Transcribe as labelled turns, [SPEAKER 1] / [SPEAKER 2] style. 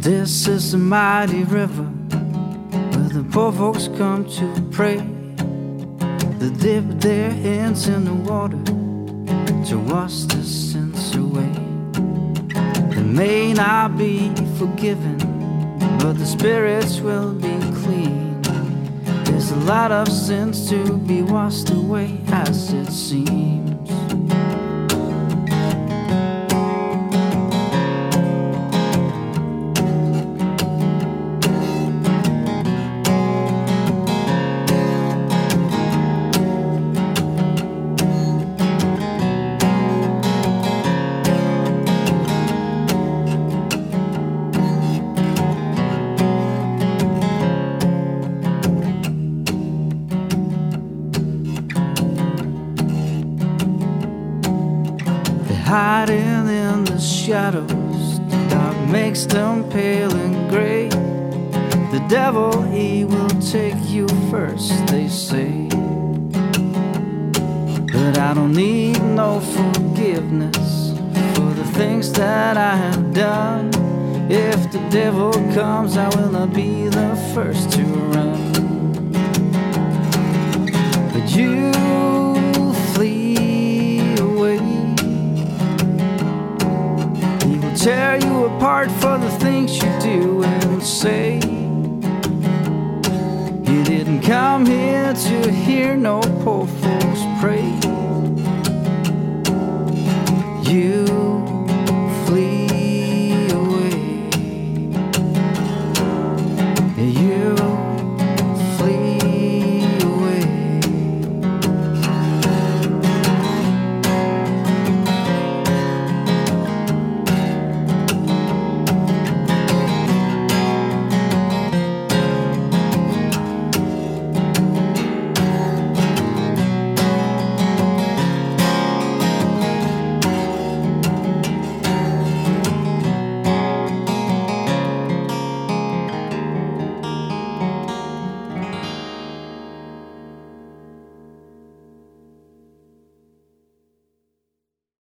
[SPEAKER 1] This is the mighty river where the poor folks come to pray. They dip their hands in the water to wash the sins away. They may not be forgiven, but the spirits will be clean. There's a lot of sins to be washed away, as it seems. Hiding in the shadows. The dark makes them pale and gray. The devil, he will take you first, they say. But I don't need no forgiveness for the things that I have done. If the devil comes, I will not be the first to run. tear you apart for the things you do and say. You didn't come here to hear no poor folks pray. You